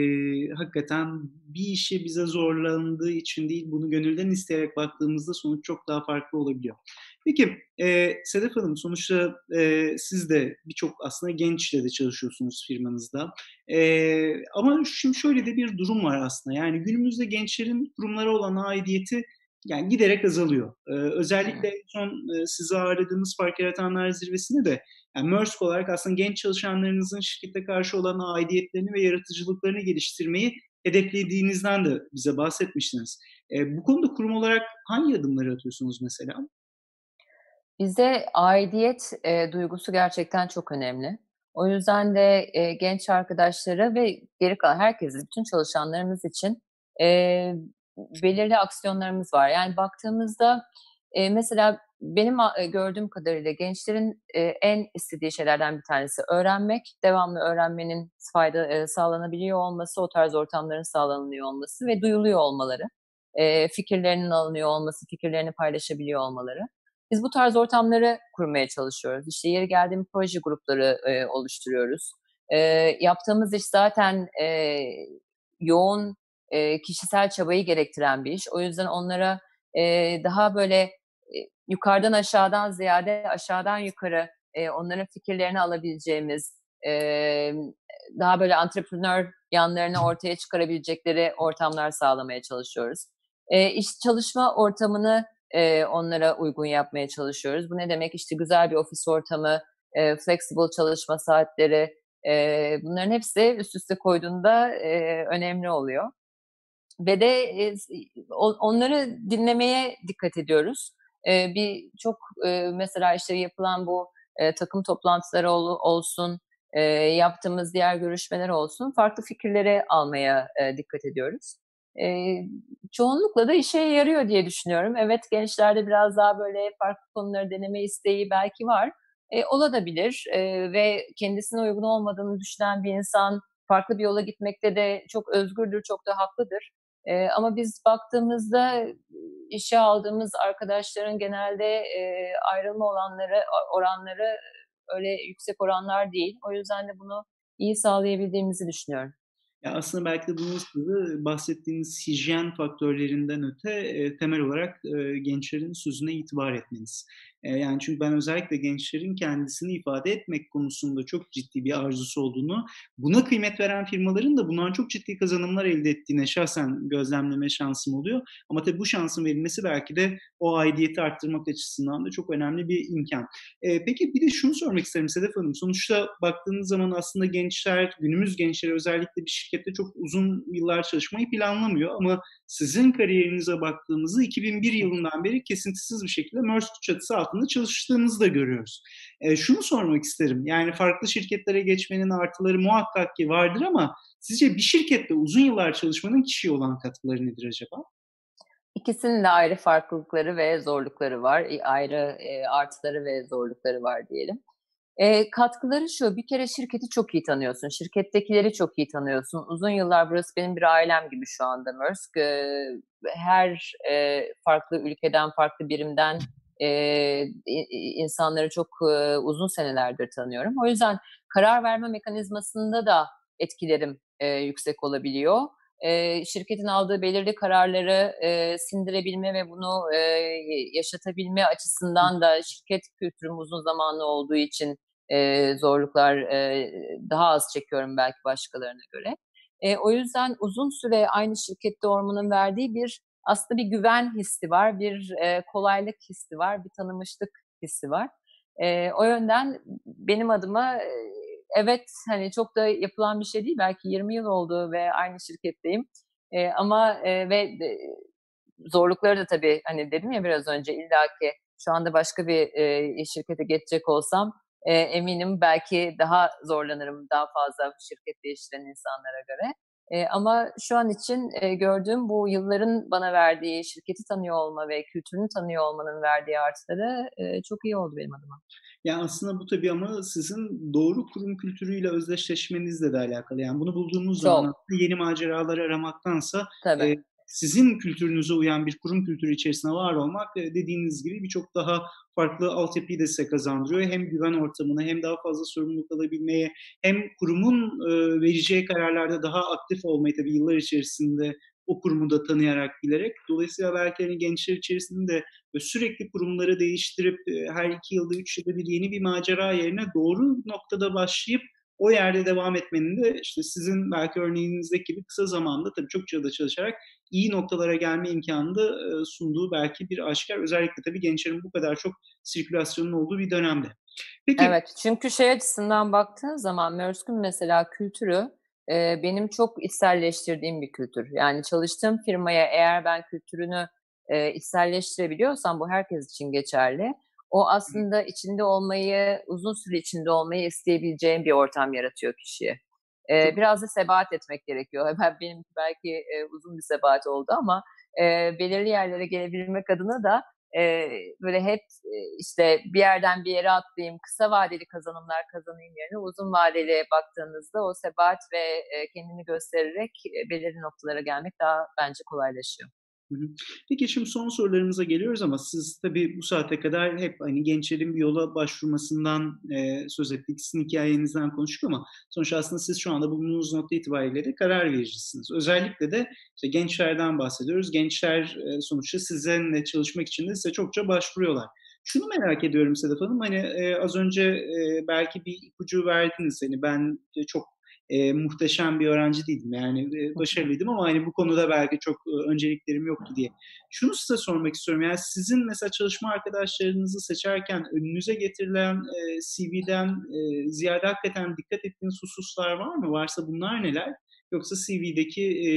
hakikaten bir işe bize zorlandığı için değil bunu gönülden isteyerek baktığımızda sonuç çok daha farklı olabiliyor. Peki e, Sedef Hanım sonuçta e, siz de birçok aslında gençle de çalışıyorsunuz firmanızda. E, ama şimdi şöyle de bir durum var aslında yani günümüzde gençlerin kurumlara olan aidiyeti yani giderek azalıyor. Ee, özellikle son e, sizi ağırladığımız Fark Yaratanlar Zirvesi'nde de yani MERSK olarak aslında genç çalışanlarınızın şirkete karşı olan aidiyetlerini ve yaratıcılıklarını geliştirmeyi hedeflediğinizden de bize bahsetmiştiniz. E, bu konuda kurum olarak hangi adımları atıyorsunuz mesela? Bize aidiyet e, duygusu gerçekten çok önemli. O yüzden de e, genç arkadaşlara ve geri kalan herkese, bütün çalışanlarımız için e, belirli aksiyonlarımız var. Yani baktığımızda e, mesela benim e, gördüğüm kadarıyla gençlerin e, en istediği şeylerden bir tanesi öğrenmek, devamlı öğrenmenin fayda e, sağlanabiliyor olması, o tarz ortamların sağlanıyor olması ve duyuluyor olmaları, e, fikirlerinin alınıyor olması, fikirlerini paylaşabiliyor olmaları. Biz bu tarz ortamları kurmaya çalışıyoruz. İşte yeri geldiğim proje grupları e, oluşturuyoruz. E, yaptığımız iş zaten e, yoğun e, kişisel çabayı gerektiren bir iş. O yüzden onlara e, daha böyle e, yukarıdan aşağıdan ziyade aşağıdan yukarı e, onların fikirlerini alabileceğimiz, e, daha böyle antreprenör yanlarını ortaya çıkarabilecekleri ortamlar sağlamaya çalışıyoruz. E, iş çalışma ortamını e, onlara uygun yapmaya çalışıyoruz. Bu ne demek? İşte güzel bir ofis ortamı, e, flexible çalışma saatleri, e, bunların hepsi üst üste koyduğunda e, önemli oluyor ve de e, onları dinlemeye dikkat ediyoruz. E, bir çok e, mesela işte yapılan bu e, takım toplantıları ol, olsun, e, yaptığımız diğer görüşmeler olsun farklı fikirleri almaya e, dikkat ediyoruz. E, çoğunlukla da işe yarıyor diye düşünüyorum. Evet gençlerde biraz daha böyle farklı konuları deneme isteği belki var. E, olabilir e, ve kendisine uygun olmadığını düşünen bir insan farklı bir yola gitmekte de çok özgürdür, çok da haklıdır. E, ama biz baktığımızda işe aldığımız arkadaşların genelde e, ayrılma olanları oranları öyle yüksek oranlar değil. O yüzden de bunu iyi sağlayabildiğimizi düşünüyorum. Ya aslında belki de bunun sırrı bahsettiğiniz hijyen faktörlerinden öte e, temel olarak e, gençlerin sözüne itibar etmeniz. E, yani çünkü ben özellikle gençlerin kendisini ifade etmek konusunda çok ciddi bir arzusu olduğunu, buna kıymet veren firmaların da bundan çok ciddi kazanımlar elde ettiğine şahsen gözlemleme şansım oluyor. Ama tabii bu şansın verilmesi belki de o aidiyeti arttırmak açısından da çok önemli bir imkan. E, peki bir de şunu sormak isterim Sedef Hanım. Sonuçta baktığınız zaman aslında gençler, günümüz gençleri özellikle bir şirkette çok uzun yıllar çalışmayı planlamıyor ama sizin kariyerinize baktığımızda 2001 yılından beri kesintisiz bir şekilde Maersk çatısı altında çalıştığınızı da görüyoruz. E, şunu sormak isterim. Yani farklı şirketlere geçmenin artıları muhakkak ki vardır ama sizce bir şirkette uzun yıllar çalışmanın kişiye olan katkıları nedir acaba? İkisinin de ayrı farklılıkları ve zorlukları var. Ayrı e, artıları ve zorlukları var diyelim. E, katkıları şu, bir kere şirketi çok iyi tanıyorsun. Şirkettekileri çok iyi tanıyorsun. Uzun yıllar burası benim bir ailem gibi şu anda Maersk. E, her e, farklı ülkeden, farklı birimden e, insanları çok e, uzun senelerdir tanıyorum. O yüzden karar verme mekanizmasında da etkilerim e, yüksek olabiliyor. E, şirketin aldığı belirli kararları e, sindirebilme ve bunu e, yaşatabilme açısından da şirket kültürüm uzun zamanlı olduğu için e, zorluklar e, daha az çekiyorum belki başkalarına göre. E, o yüzden uzun süre aynı şirkette olmanın verdiği bir aslında bir güven hissi var, bir e, kolaylık hissi var, bir tanımışlık hissi var. E, o yönden benim adıma e, evet hani çok da yapılan bir şey değil. Belki 20 yıl oldu ve aynı şirketteyim. E, ama e, ve e, zorlukları da tabii hani dedim ya biraz önce illaki şu anda başka bir e, şirkete geçecek olsam e, eminim belki daha zorlanırım daha fazla şirket değiştiren insanlara göre. E, ama şu an için e, gördüğüm bu yılların bana verdiği şirketi tanıyor olma ve kültürünü tanıyor olmanın verdiği artıları e, çok iyi oldu benim adıma. Yani aslında bu tabii ama sizin doğru kurum kültürüyle özdeşleşmenizle de alakalı. Yani bunu bulduğunuz çok. zaman yeni maceraları aramaktansa tabii. E, sizin kültürünüze uyan bir kurum kültürü içerisinde var olmak dediğiniz gibi birçok daha farklı altyapıyı da size kazandırıyor. Hem güven ortamına hem daha fazla sorumluluk alabilmeye hem kurumun e, vereceği kararlarda daha aktif olmayı tabii yıllar içerisinde o kurumu da tanıyarak, bilerek. Dolayısıyla belki hani gençler içerisinde sürekli kurumları değiştirip her iki yılda, üç yılda bir yeni bir macera yerine doğru noktada başlayıp o yerde devam etmenin de işte sizin belki örneğinizdeki gibi kısa zamanda tabii çok çabada çalışarak iyi noktalara gelme imkanı da sunduğu belki bir aşikar. Özellikle tabii gençlerin bu kadar çok sirkülasyonun olduğu bir dönemde. Peki. Evet çünkü şey açısından baktığın zaman Mörsk'ün mesela kültürü benim çok içselleştirdiğim bir kültür. Yani çalıştığım firmaya eğer ben kültürünü e, içselleştirebiliyorsam bu herkes için geçerli o aslında içinde olmayı, uzun süre içinde olmayı isteyebileceğim bir ortam yaratıyor kişiye. Ee, biraz da sebat etmek gerekiyor. Ben benim belki e, uzun bir sebat oldu ama e, belirli yerlere gelebilmek adına da e, böyle hep e, işte bir yerden bir yere atlayayım, kısa vadeli kazanımlar kazanayım yerine uzun vadeli baktığınızda o sebat ve e, kendini göstererek e, belirli noktalara gelmek daha bence kolaylaşıyor. Peki şimdi son sorularımıza geliyoruz ama siz tabii bu saate kadar hep hani gençlerin bir yola başvurmasından e, söz ettik. Sizin hikayenizden konuştuk ama sonuçta aslında siz şu anda bulunduğunuz nokta itibariyle de karar vericisiniz. Özellikle de işte gençlerden bahsediyoruz. Gençler e, sonuçta sizinle çalışmak için de size çokça başvuruyorlar. Şunu merak ediyorum Sedef Hanım, hani e, az önce e, belki bir ipucu verdiniz. Hani ben çok e, muhteşem bir öğrenci değildim. Yani e, başarılıydım ama hani bu konuda belki çok e, önceliklerim yoktu diye. Şunu size sormak istiyorum. Yani sizin mesela çalışma arkadaşlarınızı seçerken önünüze getirilen e, CV'den e, ziyade hakikaten dikkat ettiğiniz hususlar var mı? Varsa bunlar neler? Yoksa CV'deki e,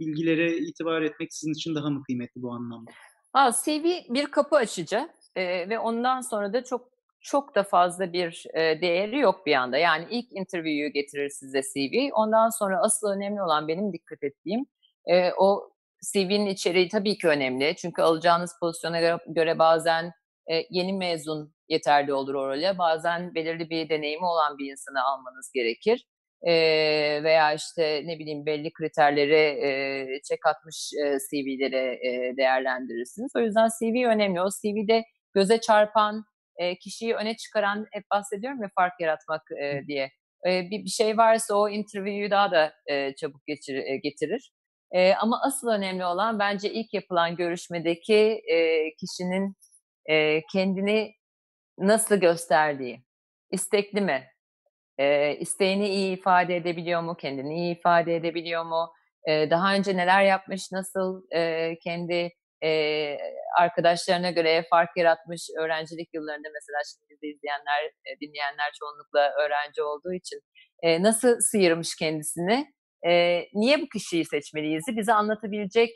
bilgilere itibar etmek sizin için daha mı kıymetli bu anlamda? Ha, CV bir kapı açıcı e, ve ondan sonra da çok çok da fazla bir e, değeri yok bir anda. Yani ilk interview'yu getirir size CV. Ondan sonra asıl önemli olan benim dikkat ettiğim e, o CV'nin içeriği tabii ki önemli. Çünkü alacağınız pozisyona göre, bazen e, yeni mezun yeterli olur o role. Bazen belirli bir deneyimi olan bir insanı almanız gerekir. E, veya işte ne bileyim belli kriterleri e, çek atmış e, CV'lere e, değerlendirirsiniz. O yüzden CV önemli. O CV'de göze çarpan, e, kişiyi öne çıkaran, hep bahsediyorum ya fark yaratmak e, diye. E, bir, bir şey varsa o interview'yu daha da e, çabuk geçir, e, getirir. E, ama asıl önemli olan bence ilk yapılan görüşmedeki e, kişinin e, kendini nasıl gösterdiği. İstekli mi? E, isteğini iyi ifade edebiliyor mu? Kendini iyi ifade edebiliyor mu? E, daha önce neler yapmış? Nasıl e, kendi e, arkadaşlarına göre fark yaratmış öğrencilik yıllarında mesela şimdi bizi izleyenler, e, dinleyenler çoğunlukla öğrenci olduğu için e, nasıl sıyırmış kendisini? E, niye bu kişiyi seçmeliyiz? Bize anlatabilecek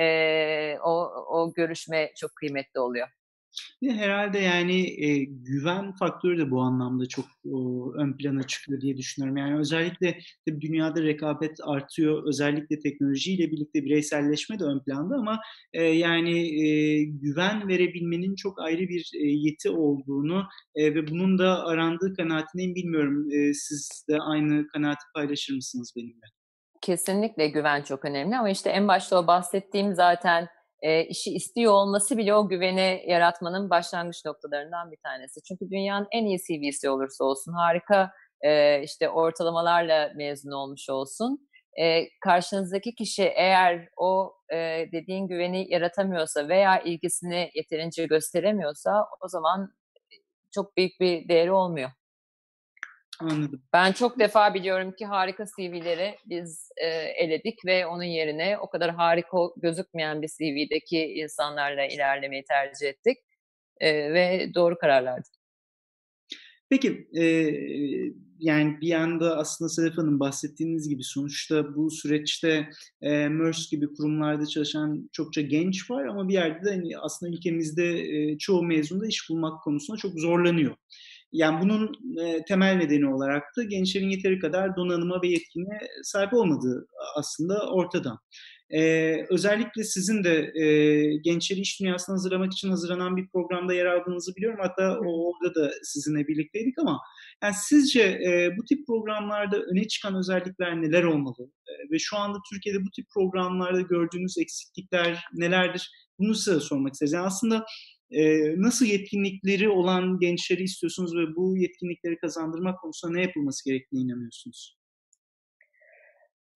e, o, o görüşme çok kıymetli oluyor. Herhalde yani e, güven faktörü de bu anlamda çok o, ön plana çıkıyor diye düşünüyorum. Yani özellikle tabii dünyada rekabet artıyor. Özellikle teknolojiyle birlikte bireyselleşme de ön planda ama e, yani e, güven verebilmenin çok ayrı bir e, yeti olduğunu e, ve bunun da arandığı kanaatindeyim. Bilmiyorum e, siz de aynı kanaati paylaşır mısınız benimle? Kesinlikle güven çok önemli ama işte en başta o bahsettiğim zaten e, işi istiyor olması bile o güveni yaratmanın başlangıç noktalarından bir tanesi. Çünkü dünyanın en iyi CV'si olursa olsun, harika e, işte ortalamalarla mezun olmuş olsun, e, karşınızdaki kişi eğer o e, dediğin güveni yaratamıyorsa veya ilgisini yeterince gösteremiyorsa o zaman çok büyük bir değeri olmuyor. Anladım. Ben çok defa biliyorum ki harika CV'leri biz e, eledik ve onun yerine o kadar harika gözükmeyen bir CV'deki insanlarla ilerlemeyi tercih ettik e, ve doğru kararlardı. Peki, e, yani bir yanda aslında Sedef Hanım bahsettiğiniz gibi sonuçta bu süreçte e, MERS gibi kurumlarda çalışan çokça genç var ama bir yerde de hani aslında ülkemizde e, çoğu mezunda iş bulmak konusunda çok zorlanıyor. Yani bunun e, temel nedeni olarak da gençlerin yeteri kadar donanıma ve yetkinliğe sahip olmadığı aslında ortada. Ee, özellikle sizin de e, gençleri iş dünyasına hazırlamak için hazırlanan bir programda yer aldığınızı biliyorum. Hatta o, orada da sizinle birlikteydik ama yani sizce e, bu tip programlarda öne çıkan özellikler neler olmalı? E, ve şu anda Türkiye'de bu tip programlarda gördüğünüz eksiklikler nelerdir? Bunu size sormak isteriz. Yani aslında e, nasıl yetkinlikleri olan gençleri istiyorsunuz ve bu yetkinlikleri kazandırmak konusunda ne yapılması gerektiğine inanıyorsunuz?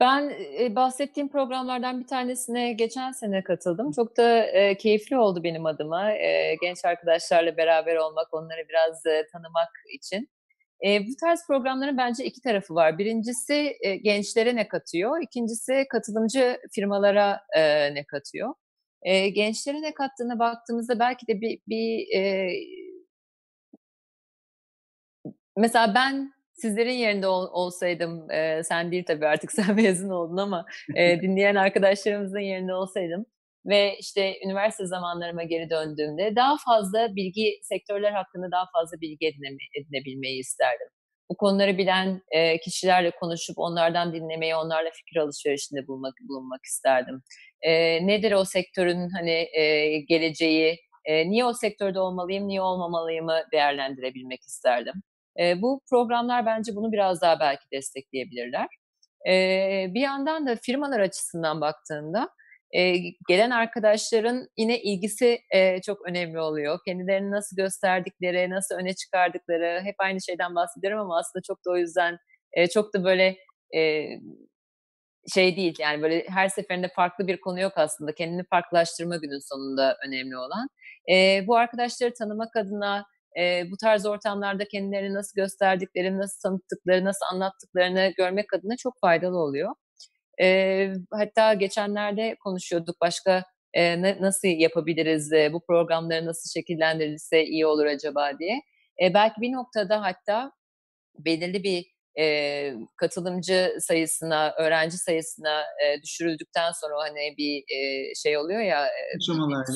Ben bahsettiğim programlardan bir tanesine geçen sene katıldım. Çok da e, keyifli oldu benim adıma. E, genç arkadaşlarla beraber olmak, onları biraz e, tanımak için. E, bu tarz programların bence iki tarafı var. Birincisi e, gençlere ne katıyor, ikincisi katılımcı firmalara e, ne katıyor. E, gençlere ne kattığına baktığımızda belki de bir, bir e, mesela ben sizlerin yerinde ol, olsaydım, e, sen değil tabii artık sen mezun oldun ama e, dinleyen arkadaşlarımızın yerinde olsaydım ve işte üniversite zamanlarıma geri döndüğümde daha fazla bilgi, sektörler hakkında daha fazla bilgi edine, edinebilmeyi isterdim. Bu konuları bilen e, kişilerle konuşup onlardan dinlemeyi, onlarla fikir alışverişinde bulmak, bulunmak isterdim. E, nedir o sektörün hani e, geleceği, e, niye o sektörde olmalıyım, niye olmamalıyımı değerlendirebilmek isterdim. E, bu programlar bence bunu biraz daha belki destekleyebilirler. E, bir yandan da firmalar açısından baktığında e, gelen arkadaşların yine ilgisi e, çok önemli oluyor. Kendilerini nasıl gösterdikleri, nasıl öne çıkardıkları, hep aynı şeyden bahsediyorum ama aslında çok da o yüzden e, çok da böyle e, şey değil yani böyle her seferinde farklı bir konu yok aslında. Kendini farklılaştırma günün sonunda önemli olan. E, bu arkadaşları tanımak adına e, bu tarz ortamlarda kendilerini nasıl gösterdiklerini, nasıl tanıttıkları, nasıl anlattıklarını görmek adına çok faydalı oluyor. E, hatta geçenlerde konuşuyorduk başka e, nasıl yapabiliriz, e, bu programları nasıl şekillendirilse iyi olur acaba diye. E, belki bir noktada hatta belirli bir e, katılımcı sayısına, öğrenci sayısına e, düşürüldükten sonra hani bir e, şey oluyor ya e,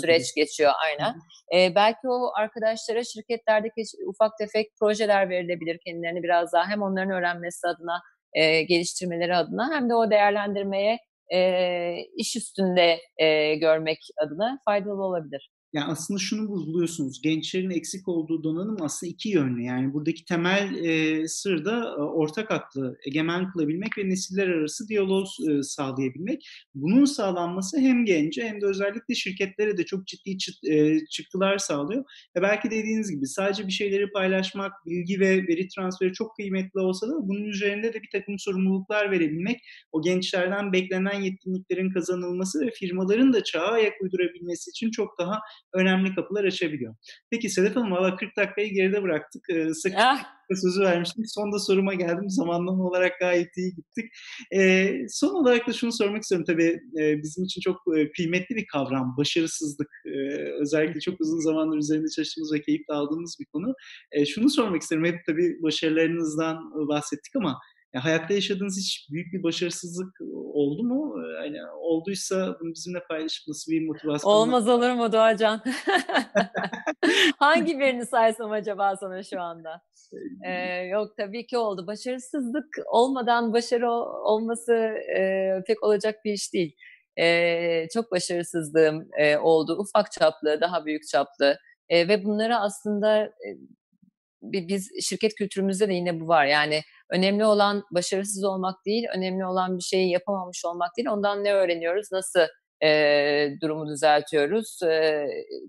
süreç geçiyor aynen. E, belki o arkadaşlara şirketlerdeki ufak tefek projeler verilebilir kendilerini biraz daha hem onların öğrenmesi adına e, geliştirmeleri adına hem de o değerlendirmeye e, iş üstünde e, görmek adına faydalı olabilir. Yani aslında şunu buluyorsunuz, gençlerin eksik olduğu donanım aslında iki yönlü. Yani buradaki temel e, sır da e, ortak aklı egemen kılabilmek ve nesiller arası diyalog e, sağlayabilmek. Bunun sağlanması hem gence hem de özellikle şirketlere de çok ciddi çıt, e, çıktılar sağlıyor. Ve belki dediğiniz gibi sadece bir şeyleri paylaşmak, bilgi ve veri transferi çok kıymetli olsa da bunun üzerinde de bir takım sorumluluklar verebilmek, o gençlerden beklenen yetkinliklerin kazanılması ve firmaların da çağa ayak uydurabilmesi için çok daha önemli kapılar açabiliyor. Peki Sedef Hanım valla 40 dakikayı geride bıraktık. Ee, sık ah. sözü vermiştim. Son da soruma geldim. Zamanlama olarak gayet iyi gittik. Ee, son olarak da şunu sormak istiyorum. Tabii e, bizim için çok e, kıymetli bir kavram. Başarısızlık. E, özellikle çok uzun zamandır üzerinde çalıştığımız ve keyif aldığımız bir konu. E, şunu sormak isterim. Hep tabii başarılarınızdan bahsettik ama ya hayatta yaşadığınız hiç büyük bir başarısızlık oldu mu? Yani olduysa bunu bizimle paylaşıp nasıl bir motivasyon? Olmaz olur mu Doğacan? Hangi birini saysam acaba sana şu anda? Ee, yok tabii ki oldu. Başarısızlık olmadan başarı olması e, pek olacak bir iş değil. E, çok başarısızlığım e, oldu. Ufak çaplı, daha büyük çaplı. E, ve bunları aslında e, biz şirket kültürümüzde de yine bu var. Yani önemli olan başarısız olmak değil, önemli olan bir şeyi yapamamış olmak değil. Ondan ne öğreniyoruz, nasıl e, durumu düzeltiyoruz e,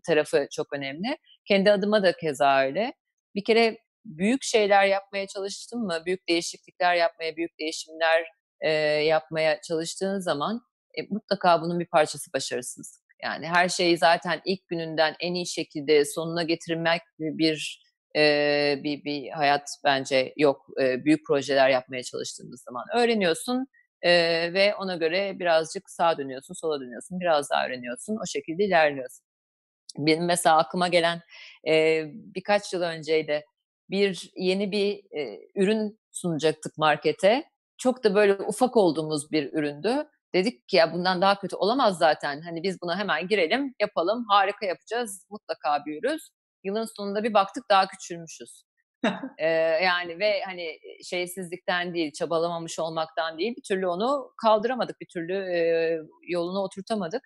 tarafı çok önemli. Kendi adıma da keza öyle. Bir kere büyük şeyler yapmaya çalıştım mı, büyük değişiklikler yapmaya, büyük değişimler e, yapmaya çalıştığın zaman e, mutlaka bunun bir parçası başarısız. Yani her şeyi zaten ilk gününden en iyi şekilde sonuna getirmek bir e, bir, bir hayat bence yok. E, büyük projeler yapmaya çalıştığımız zaman öğreniyorsun e, ve ona göre birazcık sağa dönüyorsun, sola dönüyorsun, biraz daha öğreniyorsun. O şekilde ilerliyorsun. Benim mesela aklıma gelen e, birkaç yıl önceydi bir yeni bir e, ürün sunacaktık markete. Çok da böyle ufak olduğumuz bir üründü. Dedik ki ya bundan daha kötü olamaz zaten. Hani biz buna hemen girelim, yapalım, harika yapacağız, mutlaka büyürüz yılın sonunda bir baktık daha küçülmüşüz. ee, yani ve hani şeysizlikten değil, çabalamamış olmaktan değil, bir türlü onu kaldıramadık, bir türlü e, yoluna oturtamadık.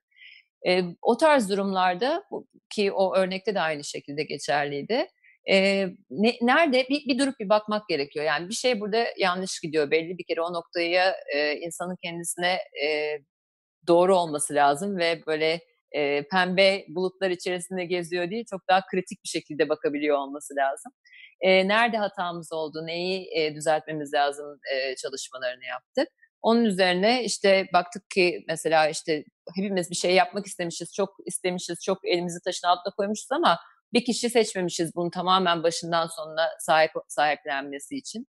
E, o tarz durumlarda ki o örnekte de aynı şekilde geçerliydi. E, ne, nerede bir, bir durup bir bakmak gerekiyor. Yani bir şey burada yanlış gidiyor belli bir kere o noktaya e, insanın kendisine e, doğru olması lazım ve böyle e, pembe bulutlar içerisinde geziyor değil, çok daha kritik bir şekilde bakabiliyor olması lazım. E, nerede hatamız oldu, neyi e, düzeltmemiz lazım e, çalışmalarını yaptık. Onun üzerine işte baktık ki mesela işte hepimiz bir şey yapmak istemişiz, çok istemişiz, çok elimizi taşın altına koymuşuz ama bir kişi seçmemişiz bunu tamamen başından sonuna sahip sahiplenmesi için.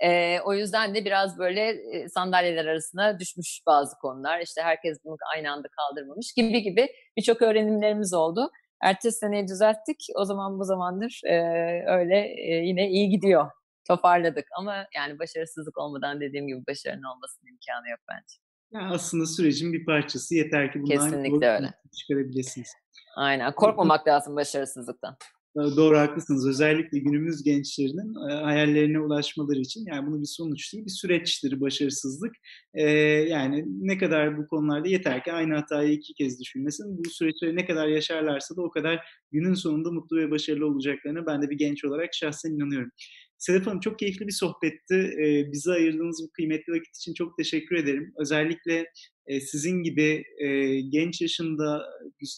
E, o yüzden de biraz böyle sandalyeler arasına düşmüş bazı konular. İşte herkes bunu aynı anda kaldırmamış gibi gibi birçok öğrenimlerimiz oldu. Ertesi seneyi düzelttik. O zaman bu zamandır e, öyle e, yine iyi gidiyor. Toparladık ama yani başarısızlık olmadan dediğim gibi başarının olmasının imkanı yok bence. Yani aslında sürecin bir parçası. Yeter ki bundan Kesinlikle öyle. çıkarabilirsiniz. Aynen. Korkmamak lazım başarısızlıktan. Doğru haklısınız. Özellikle günümüz gençlerinin e, hayallerine ulaşmaları için yani bunu bir sonuç değil bir süreçtir başarısızlık. Ee, yani ne kadar bu konularda yeter ki aynı hatayı iki kez düşünmesin. Bu süreçleri ne kadar yaşarlarsa da o kadar günün sonunda mutlu ve başarılı olacaklarına ben de bir genç olarak şahsen inanıyorum. Sedef Hanım çok keyifli bir sohbetti. Ee, bize ayırdığınız bu kıymetli vakit için çok teşekkür ederim. Özellikle e, sizin gibi e, genç yaşında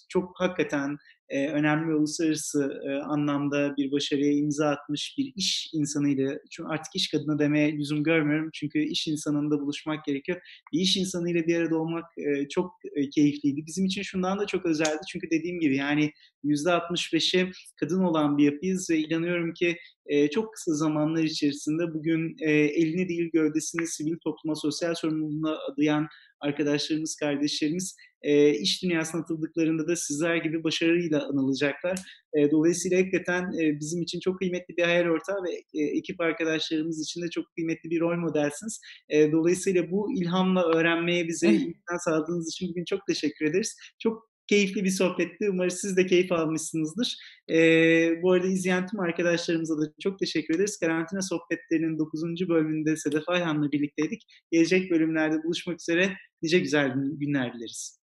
çok hakikaten e, önemli uluslararası e, anlamda bir başarıya imza atmış bir iş insanıyla, çünkü artık iş kadını demeye lüzum görmüyorum çünkü iş insanında buluşmak gerekiyor. Bir iş insanıyla bir arada olmak e, çok e, keyifliydi. Bizim için şundan da çok özeldi çünkü dediğim gibi yani %65'i kadın olan bir yapıyız ve inanıyorum ki e, çok kısa zamanlar içerisinde bugün e, elini değil gövdesini sivil topluma, sosyal sorumluluğuna adayan arkadaşlarımız, kardeşlerimiz e, iş dünyasına atıldıklarında da sizler gibi başarıyla anılacaklar. E, dolayısıyla hakikaten e, bizim için çok kıymetli bir hayal ortağı ve e, ekip arkadaşlarımız için de çok kıymetli bir rol modelsiniz. E, dolayısıyla bu ilhamla öğrenmeye bize imkan sağladığınız için bugün çok teşekkür ederiz. Çok keyifli bir sohbetti. Umarım siz de keyif almışsınızdır. Ee, bu arada izleyen tüm arkadaşlarımıza da çok teşekkür ederiz. Karantina sohbetlerinin 9. bölümünde Sedef Ayhan'la birlikteydik. Gelecek bölümlerde buluşmak üzere. Nice güzel günler dileriz.